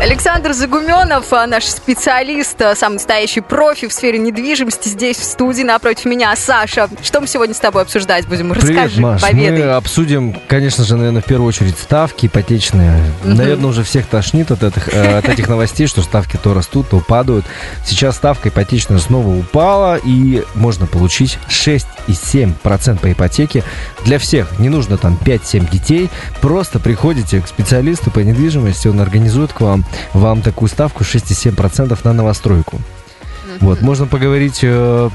Александр Загуменов, а, наш специалист, а, самый настоящий профи в сфере недвижимости, здесь в студии напротив меня. Саша, что мы сегодня с тобой обсуждать будем? Привет, Расскажи, Маш. поведай. Мы обсудим, конечно же, наверное, в первую очередь ставки ипотечные. Наверное, уже всех тошнит от этих, э, от этих новостей, что ставки то растут, то падают. Сейчас ставка ипотечная снова упала, и можно получить 6,7% по ипотеке. Для всех не нужно там 5-7 детей. Просто приходите к специалисту по недвижимости, он организует к вам, вам такую ставку 6,7% на новостройку. Вот, можно поговорить э,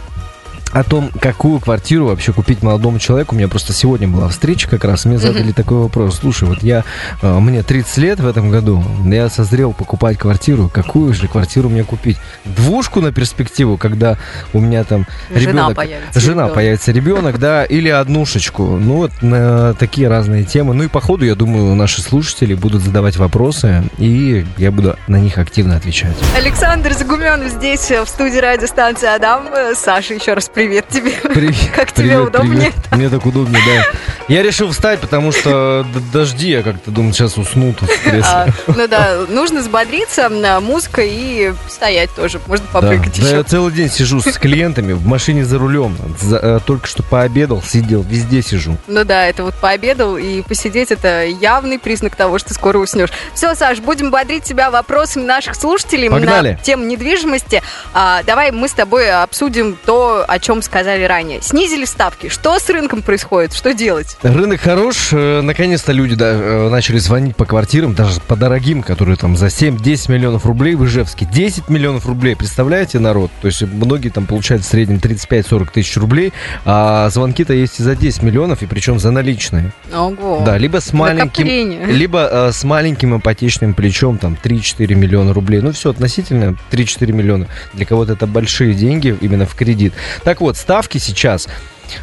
о том, какую квартиру вообще купить молодому человеку. У меня просто сегодня была встреча как раз, мне задали такой вопрос. Слушай, вот я, э, мне 30 лет в этом году, я созрел покупать квартиру. Какую же квартиру мне купить? Двушку на перспективу, когда у меня там Жена ребенок... появится, Жена ребенок. появится, ребенок, да, или однушечку. Ну, вот на такие разные темы. Ну и по ходу, я думаю, наши слушатели будут задавать вопросы, и я буду на них активно отвечать. Александр Загуменов здесь, э, в студии радиостанции Адам. Э, Саша, еще раз привет тебе. Привет. Как тебе привет, удобнее? привет. Мне так удобнее, да. Я решил встать, потому что дожди, я как-то думал, сейчас усну тут в А, ну да, нужно взбодриться, на музыка и стоять тоже. Можно Да. попрыгать Да, я еще. целый день сижу с клиентами в машине за рулем. За- э, только что пообедал, сидел, везде сижу. Ну да, это вот пообедал и посидеть, это явный признак того, что скоро уснешь. Все, Саш, будем бодрить тебя вопросами наших слушателей Погнали. на тему недвижимости. А, давай мы с тобой обсудим то, о чем сказали ранее. Снизили ставки. Что с рынком происходит? Что делать? Рынок хорош, э, наконец-то люди да, э, начали звонить по квартирам, даже по дорогим, которые там за 7-10 миллионов рублей в Ижевске. 10 миллионов рублей, представляете, народ? То есть многие там получают в среднем 35-40 тысяч рублей, а звонки-то есть и за 10 миллионов, и причем за наличные. Ого. Да, либо с маленьким, Накопление. либо э, с маленьким ипотечным плечом, там 3-4 миллиона рублей. Ну, все относительно 3-4 миллиона. Для кого-то это большие деньги именно в кредит. Так вот, ставки сейчас.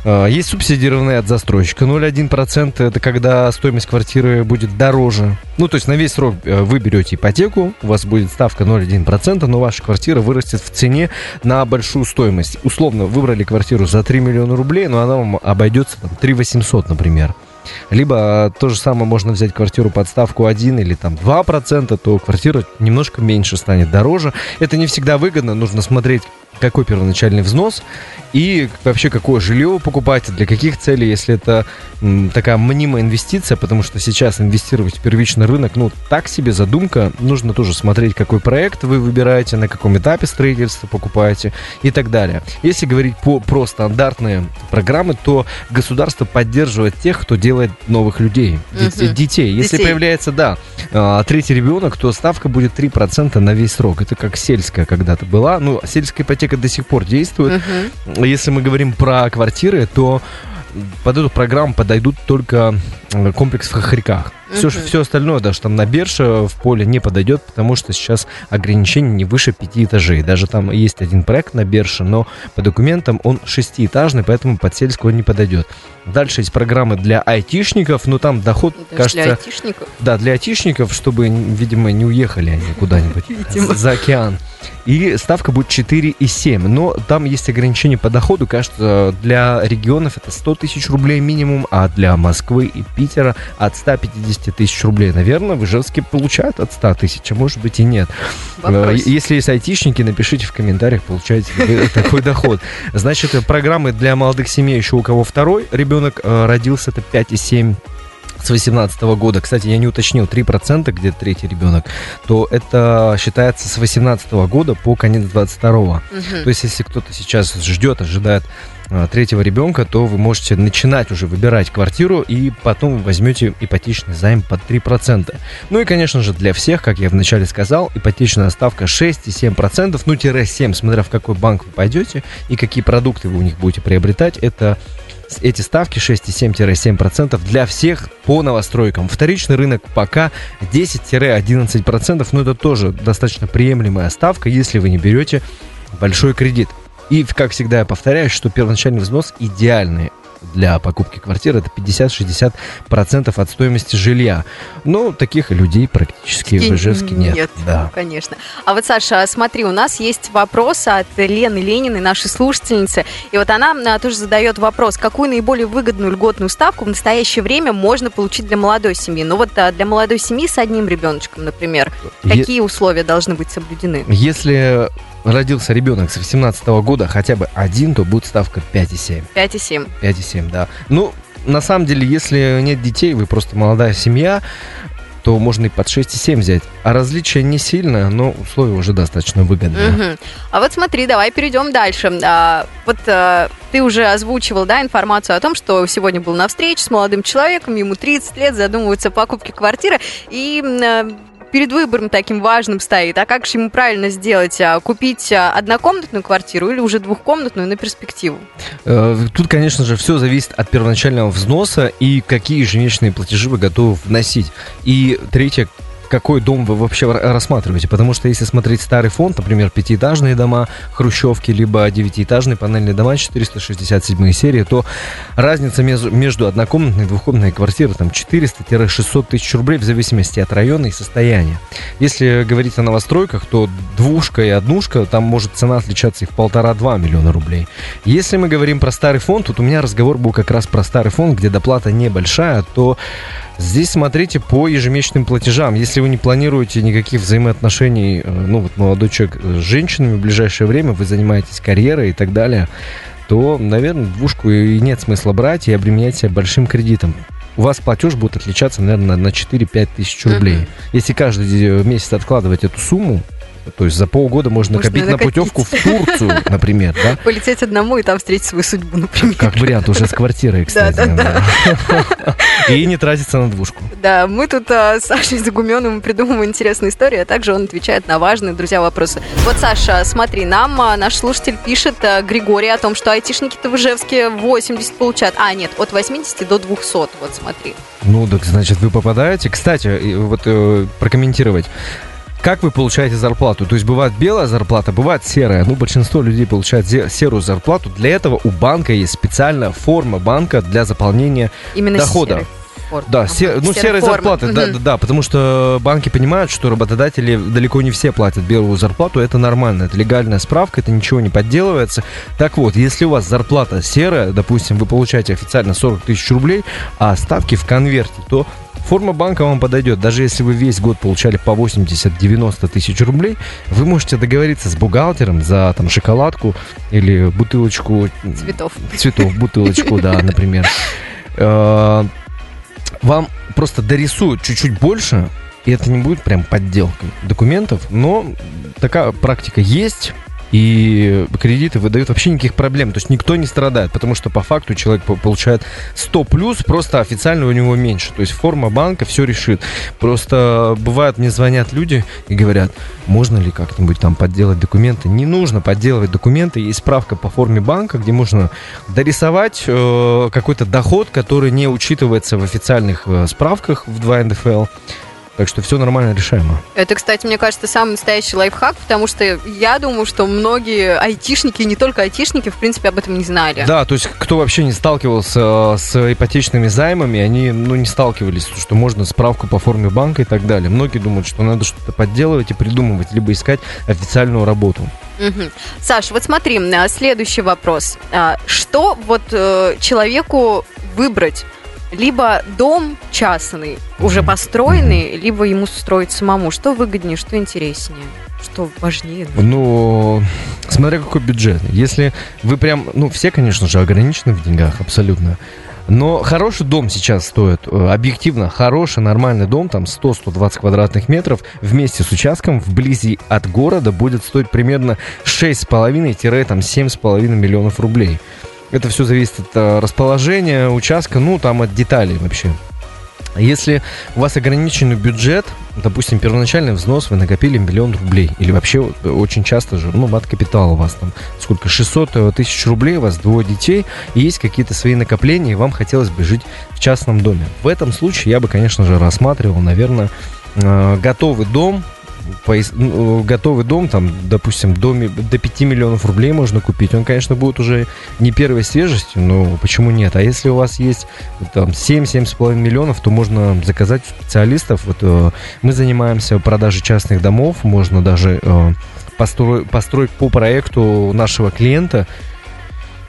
э, Есть субсидированные от застройщика 0,1%. Это когда стоимость квартиры будет дороже. Ну, то есть на весь срок э, вы берете ипотеку, у вас будет ставка 0,1%, но ваша квартира вырастет в цене на большую стоимость. Условно, выбрали квартиру за 3 миллиона рублей, но она вам обойдется там 3 800, например. Либо э, то же самое можно взять квартиру под ставку 1 или там 2%, то квартира немножко меньше станет дороже. Это не всегда выгодно, нужно смотреть, какой первоначальный взнос и вообще какое жилье вы покупаете, для каких целей, если это такая мнимая инвестиция, потому что сейчас инвестировать в первичный рынок, ну, так себе задумка, нужно тоже смотреть, какой проект вы выбираете, на каком этапе строительства покупаете и так далее. Если говорить по, про стандартные программы, то государство поддерживает тех, кто делает новых людей, Мгм. детей. Если Детей. появляется, да, а, третий ребенок, то ставка будет 3% на весь срок. Это как сельская когда-то была. Ну, сельская ипотека до сих пор действует. Мгм. Если мы говорим про квартиры, то под эту программу подойдут только э, комплекс в Хохряках. Все, Мгм. все остальное, даже там на Берше в поле не подойдет, потому что сейчас ограничение не выше пяти этажей. Даже там есть один проект на Берше, но по документам он шестиэтажный, поэтому под сельскую он не подойдет. Дальше есть программы для айтишников, но там доход, Даже для кажется, айтишников. да, для айтишников, чтобы, видимо, не уехали они куда-нибудь Видимо. за океан. И ставка будет 4,7. Но там есть ограничения по доходу. Кажется, для регионов это 100 тысяч рублей минимум, а для Москвы и Питера от 150 тысяч рублей. Наверное, в Ижевске получают от 100 тысяч, а может быть и нет. Вопрос. Э, Если есть айтишники, напишите в комментариях, получаете такой доход. Значит, программы для молодых семей еще у кого второй ребенок э, родился, это 5,7 с 18 года, кстати, я не уточнил, 3% где третий ребенок, то это считается с 18 года по конец 22 Мгм. То есть, если кто-то сейчас ждет, ожидает третьего ребенка, то вы можете начинать уже выбирать квартиру, и потом возьмете ипотечный займ под 3%. Ну и, конечно же, для всех, как я вначале сказал, ипотечная ставка 6,7%, ну, тире 7, смотря в какой банк вы пойдете и какие продукты вы у них будете приобретать, это эти ставки 6,7-7% для всех по новостройкам. Вторичный рынок пока 10-11%, но это тоже достаточно приемлемая ставка, если вы не берете большой кредит. И, как всегда, я повторяю, что первоначальный взнос идеальный. для покупки квартиры, это 50-60% от стоимости жилья. Но таких людей практически в Ижевске нет. Нет, да. конечно. А вот, Саша, смотри, у нас есть вопрос от Лены Лениной, нашей слушательницы. И вот она а, тоже задает вопрос, какую наиболее выгодную льготную ставку в настоящее время можно получить для молодой семьи? Ну вот а, для молодой семьи с одним ребеночком, например, какие е- условия должны быть соблюдены? Если родился ребенок с 18 года, хотя бы один, то будет ставка 5,7. 5,7. 5,7, да. Ну, на самом деле, если нет детей, вы просто молодая семья, то можно и под 6,7 взять. А различие не сильное, но условия уже достаточно выгодные. Угу. А вот смотри, давай перейдем дальше. А, вот а, ты уже озвучивал, да, информацию о том, что сегодня был на встрече с молодым человеком, ему 30 лет, задумывается о покупке квартиры, и а, перед выбором таким важным стоит. А как же ему правильно сделать? А, купить а, однокомнатную квартиру или уже двухкомнатную на перспективу? Э, тут, конечно же, все зависит от первоначального взноса и какие ежемесячные платежи вы готовы вносить. И третье, какой дом вы вообще рассматриваете. Потому что если смотреть старый фонд, например, пятиэтажные дома, хрущевки, либо девятиэтажные панельные дома 467 серии, то разница между, между однокомнатной и двухкомнатной квартирой там 400-600 тысяч рублей в зависимости от района и состояния. Если говорить о новостройках, то двушка и однушка, там может цена отличаться и в полтора-два миллиона рублей. Если мы говорим про старый фонд, тут у меня разговор был как раз про старый фонд, где доплата небольшая, то Здесь смотрите по ежемесячным платежам. Если вы не планируете никаких взаимоотношений, э, ну вот молодой человек с женщинами в ближайшее время, вы занимаетесь карьерой и так далее, то, наверное, двушку и нет смысла брать и обременять себя большим кредитом. У вас платеж будет отличаться, наверное, на 4-5 тысяч рублей. Mm-hmm. Если каждый месяц откладывать эту сумму, то есть за полгода можно, можно накопить, накопить на путевку в Турцию, например, да? Полететь одному и там встретить свою судьбу, например. Как вариант, уже с квартирой, кстати. Да, да, да. И не тратиться на двушку. Да, мы тут а, с Сашей Загуменовым придумываем интересные истории, а также он отвечает на важные, друзья, вопросы. Вот, Саша, смотри, нам а, наш слушатель пишет, а, Григорий, о том, что айтишники-то в Ижевске 80 получают. А, нет, от 80 до 200, вот смотри. Ну, так значит, вы попадаете. Кстати, вот э, прокомментировать. Как вы получаете зарплату? То есть бывает белая зарплата, бывает серая. Ну, большинство людей получают серую зарплату. Для этого у банка есть специальная форма банка для заполнения Именно дохода. Серый. Форм. Да, се, ну серые формы. зарплаты, да, да, да, потому что банки понимают, что работодатели далеко не все платят белую зарплату, это нормально, это легальная справка, это ничего не подделывается. Так вот, если у вас зарплата серая, допустим, вы получаете официально 40 тысяч рублей, а ставки в конверте, то Форма банка вам подойдет. Даже если вы весь год получали по 80-90 тысяч рублей, вы можете договориться с бухгалтером за там шоколадку или бутылочку... Цветов. Цветов, бутылочку, да, например. Э, вам просто дорисуют чуть-чуть больше, и это не будет прям подделкой документов, но такая практика есть и кредиты выдают вообще никаких проблем. То есть никто не страдает, потому что по факту человек получает 100 плюс, просто официально у него меньше. То есть форма банка все решит. Просто бывает, мне звонят люди и говорят, можно ли как-нибудь там подделать документы. Не нужно подделывать документы. Есть справка по форме банка, где можно дорисовать э, какой-то доход, который не учитывается в официальных э, справках в 2 НДФЛ. Так что все нормально решаемо. Это, кстати, мне кажется, самый настоящий лайфхак, потому что я думаю, что многие айтишники, и не только айтишники, в принципе, об этом не знали. Да, то есть кто вообще не сталкивался с ипотечными займами, они ну, не сталкивались, что можно справку по форме банка и так далее. Многие думают, что надо что-то подделывать и придумывать, либо искать официальную работу. Угу. Саш, вот смотри, а, следующий вопрос. А, что вот э, человеку выбрать? Либо дом частный, уже построенный, либо ему строить самому. Что выгоднее, что интереснее? Что важнее? Ну, смотря какой бюджет. Если вы прям, ну, все, конечно же, ограничены в деньгах, абсолютно. Но хороший дом сейчас стоит, э, объективно, хороший, нормальный дом, там 100-120 квадратных метров, вместе с в вблизи от города будет стоить примерно 6,5-7,5 миллионов рублей. Это все зависит от э, расположения участка, ну, там от деталей вообще. Если у вас ограниченный бюджет, допустим, первоначальный взнос вы накопили миллион рублей, или вообще очень часто же, ну, мат капитал у вас там, сколько, 600 э, тысяч рублей, у вас двое детей, и есть какие-то свои накопления, и вам хотелось бы жить в частном доме. В этом случае я бы, конечно же, рассматривал, наверное, э, готовый дом, готовый дом, там, допустим, доме до 5 миллионов рублей можно купить. Он, конечно, будет уже не первой свежестью, но почему нет? А если у вас есть там 7-7,5 миллионов, то можно заказать специалистов. Вот э, мы занимаемся продажей частных домов, можно даже э, построить по проекту нашего клиента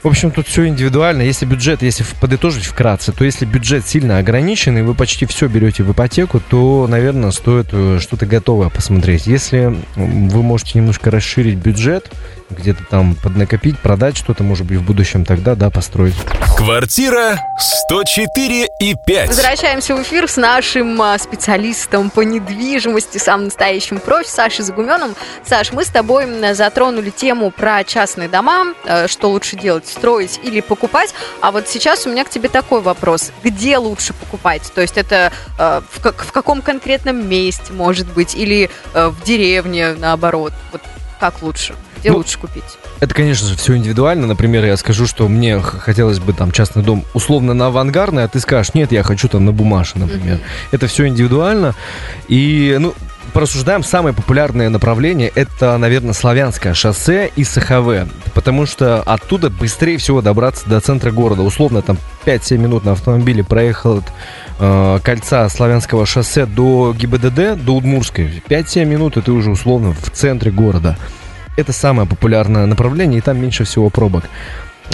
в общем, тут все индивидуально. Если бюджет, если подытожить вкратце, то если бюджет сильно ограничен, и вы почти все берете в ипотеку, то, наверное, стоит э, что-то готовое посмотреть. Если вы можете немножко расширить бюджет, где-то там поднакопить, продать что-то, может быть, в будущем тогда, да, построить. Квартира 104 и 5. Возвращаемся в эфир с нашим а, специалистом по недвижимости, самым настоящим профи, Сашей Загуменом. Саш, мы с тобой затронули тему про частные дома, э, что лучше делать, строить или покупать. А вот сейчас у меня к тебе такой вопрос. Где лучше покупать? То есть это э, в, как, в каком конкретном месте, может быть, или э, в деревне, наоборот? Вот как лучше? Где ну, лучше купить? Это, конечно же, все индивидуально. Например, я скажу, что мне хотелось бы там частный дом условно на авангардный, а ты скажешь, нет, я хочу там на бумаже, например. Mm-hmm. Это все индивидуально. И, ну, порассуждаем, самое популярное направление это, наверное, Славянское шоссе и СХВ. Потому что оттуда быстрее всего добраться до центра города. Условно, там 5-7 минут на автомобиле проехал от э, кольца Славянского шоссе до ГИБДД, до Удмурской. 5-7 минут, и ты уже условно в центре города. Это самое популярное направление, и там меньше всего пробок.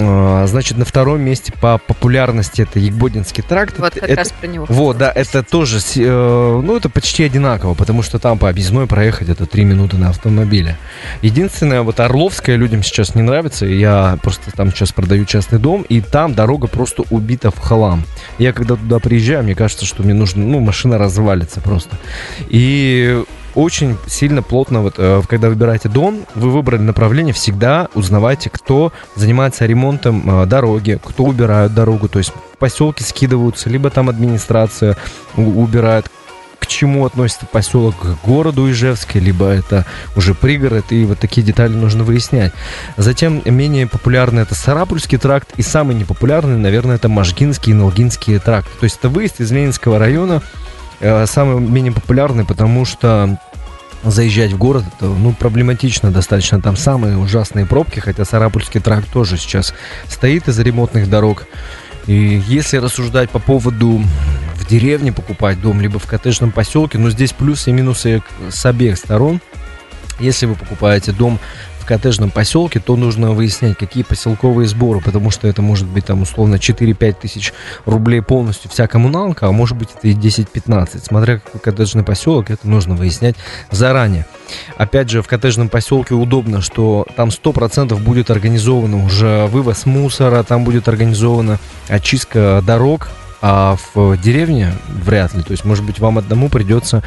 А, значит, на втором месте по популярности это Егбодинский тракт. Вот как это, раз про него. Вот, да, это тоже, э, ну, это почти одинаково, потому что там по объездной проехать это 3 минуты на автомобиле. Единственное, вот Орловская людям сейчас не нравится, я просто там сейчас продаю частный дом, и там дорога просто убита в хлам. Я когда туда приезжаю, мне кажется, что мне нужно, ну, машина развалится просто. И очень сильно плотно, вот, э, когда выбираете дом, вы выбрали направление, всегда узнавайте, кто занимается ремонтом э, дороги, кто убирает дорогу, то есть поселки скидываются, либо там администрация убирает, к чему относится поселок к городу Ижевске, либо это уже пригород, и вот такие детали нужно выяснять. Затем менее популярный это Сарапульский тракт, и самый непопулярный, наверное, это Можгинский и Нолгинский тракт. То есть это выезд из Ленинского района, самый менее популярный, потому что заезжать в город, это, ну, проблематично достаточно. Там самые ужасные пробки, хотя Сарапульский тракт тоже сейчас стоит из ремонтных дорог. И если рассуждать по поводу в деревне покупать дом, либо в коттеджном поселке, но здесь плюсы и минусы с обеих сторон. Если вы покупаете дом коттеджном поселке, то нужно выяснять, какие поселковые сборы, потому что это может быть там условно 4-5 тысяч рублей полностью вся коммуналка, а может быть это и 10-15. Смотря какой коттеджный поселок, это нужно выяснять заранее. Опять же, в коттеджном поселке удобно, что там 100% будет организован уже вывоз мусора, там будет организована очистка дорог, а в деревне вряд ли. То есть, может быть, вам одному придется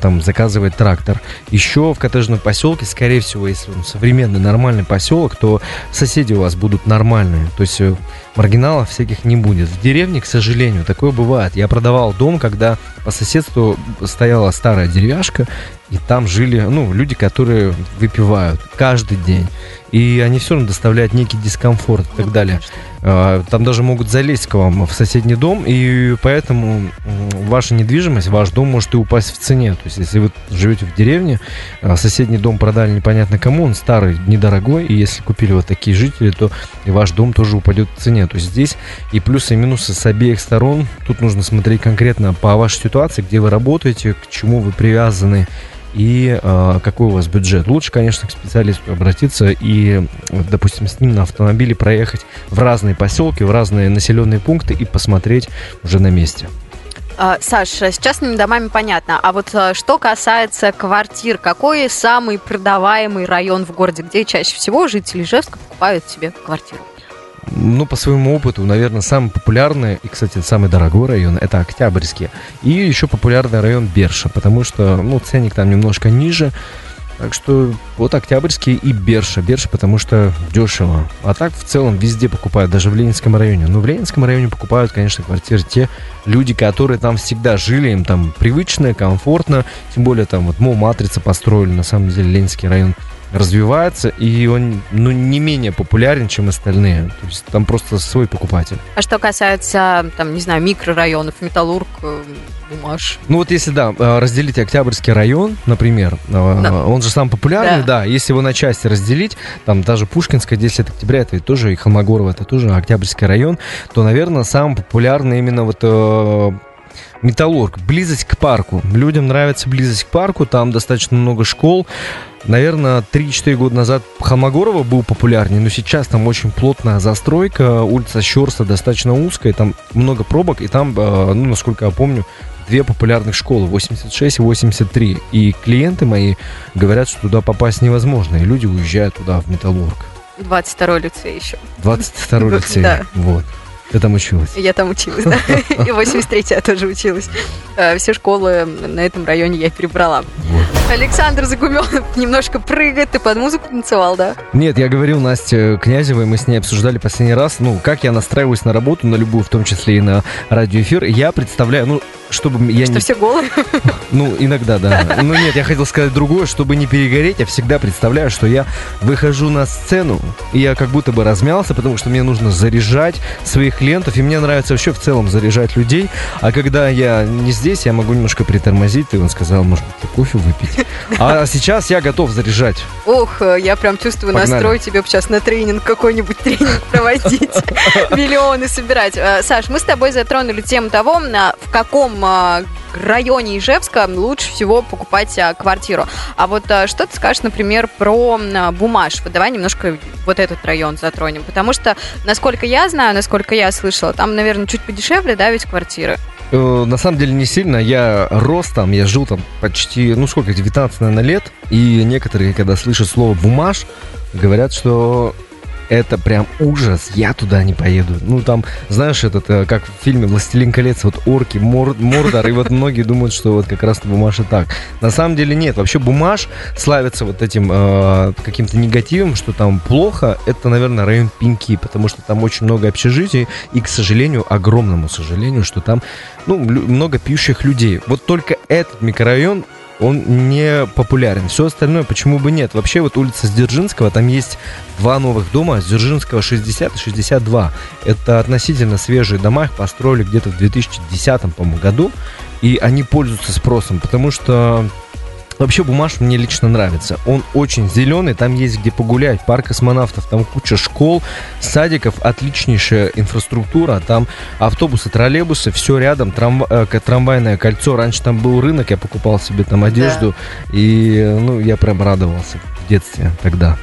там заказывать трактор. Еще в коттеджном поселке, скорее всего, если он современный, нормальный поселок, то соседи у вас будут нормальные. То есть э, маргиналов всяких не будет. В деревне, к сожалению, такое бывает. Я продавал дом, когда по соседству стояла старая деревяшка, и там жили, ну, люди, которые выпивают каждый день. И они все равно доставляют некий дискомфорт и так ну, далее. А, там даже могут залезть к вам в соседний дом, и поэтому ваша недвижимость, ваш дом может и упасть в цене. То есть, если вы живете в деревне, а соседний дом продали непонятно кому, он старый, недорогой, и если купили вот такие жители, то и ваш дом тоже упадет в цене. То есть здесь и плюсы, и минусы с обеих сторон. Тут нужно смотреть конкретно по вашей ситуации, где вы работаете, к чему вы привязаны, и э, какой у вас бюджет. Лучше, конечно, к специалисту обратиться и, допустим, с ним на автомобиле проехать в разные поселки, в разные населенные пункты и посмотреть уже на месте. А, Саш, с частными домами понятно. А вот а, что касается квартир, какой самый продаваемый район в городе, где чаще всего жители Ижевска покупают себе квартиру? Ну, по своему опыту, наверное, самый популярный и, кстати, самый дорогой район – это Октябрьский. И еще популярный район Берша, потому что, ну, ценник там немножко ниже. Так что вот Октябрьский и Берша. Берша, потому что дешево. А так в целом везде покупают, даже в Ленинском районе. Но в Ленинском районе покупают, конечно, квартиры те люди, которые там всегда жили, им там привычно, комфортно. Тем более там вот МО Матрица построили, на самом деле, Ленинский район развивается, и он ну, не менее популярен, чем остальные. То есть там просто свой покупатель. А что касается, там, не знаю, микрорайонов, Металлург, э, Бумаж. Ну вот если, да, э, разделить Октябрьский район, например, э, Да. он же самый популярный, Да. да. если его на части разделить, там даже Пушкинская, 10 лет октября, это тоже и Холмогорова, это тоже Октябрьский район, то, наверное, самый популярный именно вот Металлург, близость к парку. Людям нравится близость к парку, там достаточно много школ. Наверное, 3-4 года назад Холмогорова был популярнее, но сейчас там очень плотная застройка, улица Щерса достаточно узкая, там много пробок, и там, э, ну, насколько я помню, две популярных школы, 86 и 83. И клиенты мои говорят, что туда попасть невозможно, и люди уезжают туда, в Металлург. 22-й лицей еще. 22 лицей. Вот. Ты там училась. Я там училась, да. И 83-я тоже училась. Э, Все школы на этом районе я перебрала. Вот. Александр Загуменов немножко прыгает. Ты под музыку танцевал, да? Нет, я говорил Насте Князевой, мы с ней обсуждали последний раз, ну, как я настраиваюсь на работу, на любую, в том числе и на радиоэфир. Я представляю, ну, чтобы я Что не... все голые? Ну, иногда, да. Ну, нет, я хотел сказать другое, чтобы не перегореть, я всегда представляю, что я выхожу на сцену, и я как будто бы размялся, потому что мне нужно заряжать своих клиентов, и мне нравится вообще в целом заряжать людей. А когда я не здесь, я могу немножко притормозить, и он сказал, может кофе выпить. А сейчас я готов заряжать. Ох, э, я прям чувствую Погнали. настрой тебе сейчас на тренинг, какой-нибудь тренинг проводить, миллионы собирать. Э, Саш, мы с тобой затронули тему того, на- в каком э, районе Ижевска лучше всего покупать э, квартиру. А вот э, что ты скажешь, например, про Бумаж? Вот давай немножко вот этот район затронем, потому что, насколько я знаю, насколько я слышала, там, наверное, чуть подешевле, да, ведь квартиры? Э, На самом деле не сильно. Я рос там, я жил там почти, ну сколько, 19, наверное, лет. И некоторые, когда слышат слово «бумаж», говорят, что это прям ужас, я туда не поеду. Ну, там, знаешь, этот, э, как в фильме «Властелин колец», вот орки, Мор- Мордор, и вот многие думают, что вот как раз бумаж и так. На самом деле нет. Вообще бумаж славится вот этим э, каким-то негативом, что там плохо. Это, наверное, район Пеньки, потому что там очень много общежитий, и, к сожалению, огромному сожалению, что там ну, много пьющих людей. Вот только этот микрорайон он не популярен. Все остальное, почему бы нет? Вообще вот улица Сдержинского, там есть два новых дома, Сдержинского 60 и 62. Это относительно свежие дома, их построили где-то в 2010, по-моему, году, и они пользуются спросом, потому что Вообще бумаж мне лично нравится. Он очень зеленый, там есть где погулять, парк космонавтов, там куча школ, садиков, отличнейшая инфраструктура, там автобусы, троллейбусы, все рядом, трамва- э, трамвайное кольцо. Раньше там был рынок, я покупал себе там одежду, и э, ну я прям радовался в детстве тогда.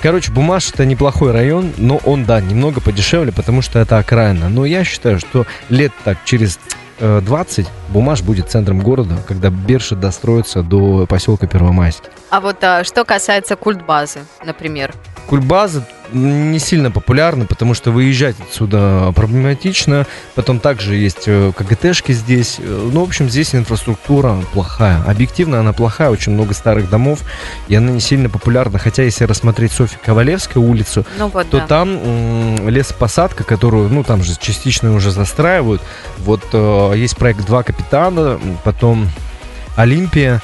Короче, Бумаш это неплохой район, но он, да, немного подешевле, потому что это окраина. Но я считаю, что лет так через 20 Бумаш будет центром города, когда Берши достроится до поселка Первомайский. А вот а, что касается культбазы, например. Кульбаза не сильно популярна, потому что выезжать отсюда проблематично. Потом также есть э, КГТшки здесь. Э, Ну, в общем, здесь инфраструктура плохая. Объективно она плохая, очень много старых домов, и она не сильно популярна. Хотя, если рассмотреть Софью Ковалевскую улицу, Ну вот, то да. там м, лесопосадка, которую, ну, там же частично уже застраивают. Вот э, есть проект «Два капитана», потом «Олимпия».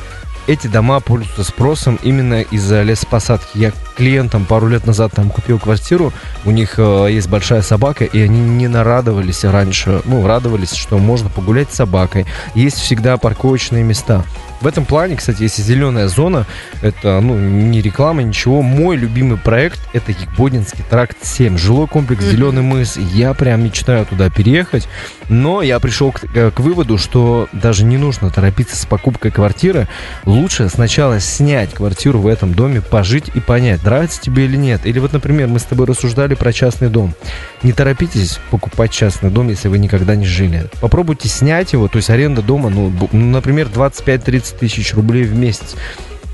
Эти дома пользуются спросом именно из-за лесопосадки. Я клиентам пару лет назад там купил квартиру, у них э, есть большая собака, и они не нарадовались раньше, ну, радовались, что можно погулять с собакой. Есть всегда парковочные места. В этом плане, кстати, если зеленая зона, это, ну, не реклама, ничего. Мой любимый проект – это Егбодинский тракт 7. Жилой комплекс. «Зеленый мыс». Я прям мечтаю туда переехать. Но я пришел к, э, к выводу, что даже не нужно торопиться с покупкой квартиры. Лучше сначала снять квартиру в этом доме, пожить и понять, нравится тебе или нет. Или вот, например, мы с тобой рассуждали про частный дом. Не торопитесь покупать частный дом, если вы никогда не жили. Попробуйте снять его, то есть аренда дома, ну, ну, например, 25-30 тысяч рублей в месяц.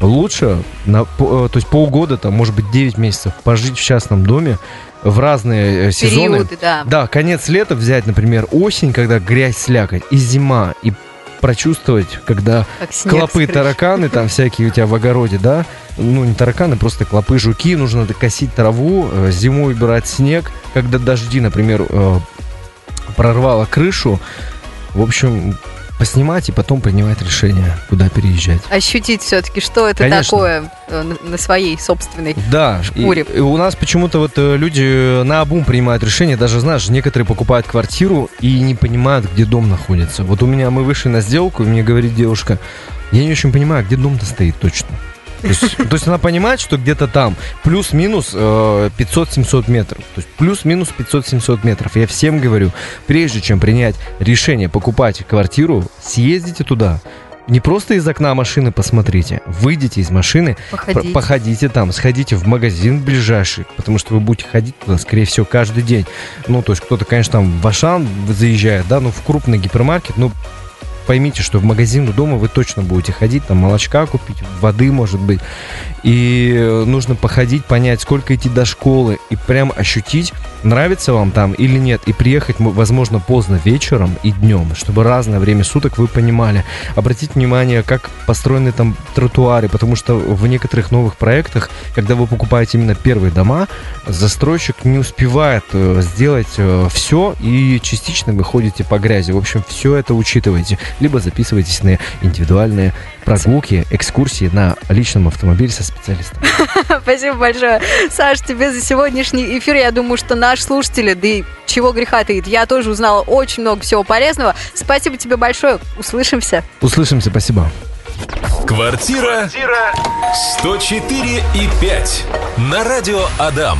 Лучше, на, э, то есть полгода, там, может быть, 9 месяцев пожить в частном доме в разные э, сезоны. Периоды, да. Да, конец лета взять, например, осень, когда грязь слякоть, и зима, и прочувствовать, когда клопы, тараканы там всякие у тебя в огороде, да? Ну, не тараканы, просто клопы, жуки. Нужно косить траву, э, зимой убирать снег. Когда дожди, например, прорвало крышу. В общем, поснимать и потом принимать решение, куда переезжать. Ощутить все-таки, что это Конечно. такое э, на- своей собственной. Да, и, шкуре. и у нас почему-то вот э, люди на обум принимают решения, даже, знаешь, некоторые покупают квартиру и не понимают, где дом находится. Вот у меня, мы вышли на сделку, и мне говорит девушка, я не очень понимаю, где дом-то стоит точно. То есть, то есть она понимает, что где-то там плюс-минус э, 500-700 метров. То есть плюс-минус 500-700 метров. Я всем говорю, прежде чем принять решение покупать квартиру, съездите туда. Не просто из окна машины посмотрите, выйдите из машины, Походить. П- Походите там, сходите в магазин ближайший, потому что вы будете ходить туда, скорее всего, каждый день. Ну, то есть кто-то, конечно, там в Ашан заезжает, да, ну, в крупный гипермаркет, ну, поймите, что в магазин дома вы точно будете ходить, там молочка купить, воды, может быть. И э, нужно походить, понять, сколько идти до школы, и прям ощутить, нравится вам там или нет, и приехать, возможно, поздно вечером и днем, чтобы разное время суток вы понимали. Обратить внимание, как построены там тротуары, потому что в некоторых новых проектах, когда вы покупаете именно первые дома, застройщик не успевает э, сделать все, и частично вы ходите по грязи. В общем, все это учитывайте. Либо записывайтесь на индивидуальные прогулки, экскурсии на личном автомобиле со специалистом. Спасибо большое. Саш, тебе за сегодняшний эфир. Я думаю, что наши слушатели, да и чего греха таит, я тоже узнала очень много всего полезного. Спасибо тебе большое. Услышимся. Услышимся, спасибо. Квартира 104 и 5 на радио Адам.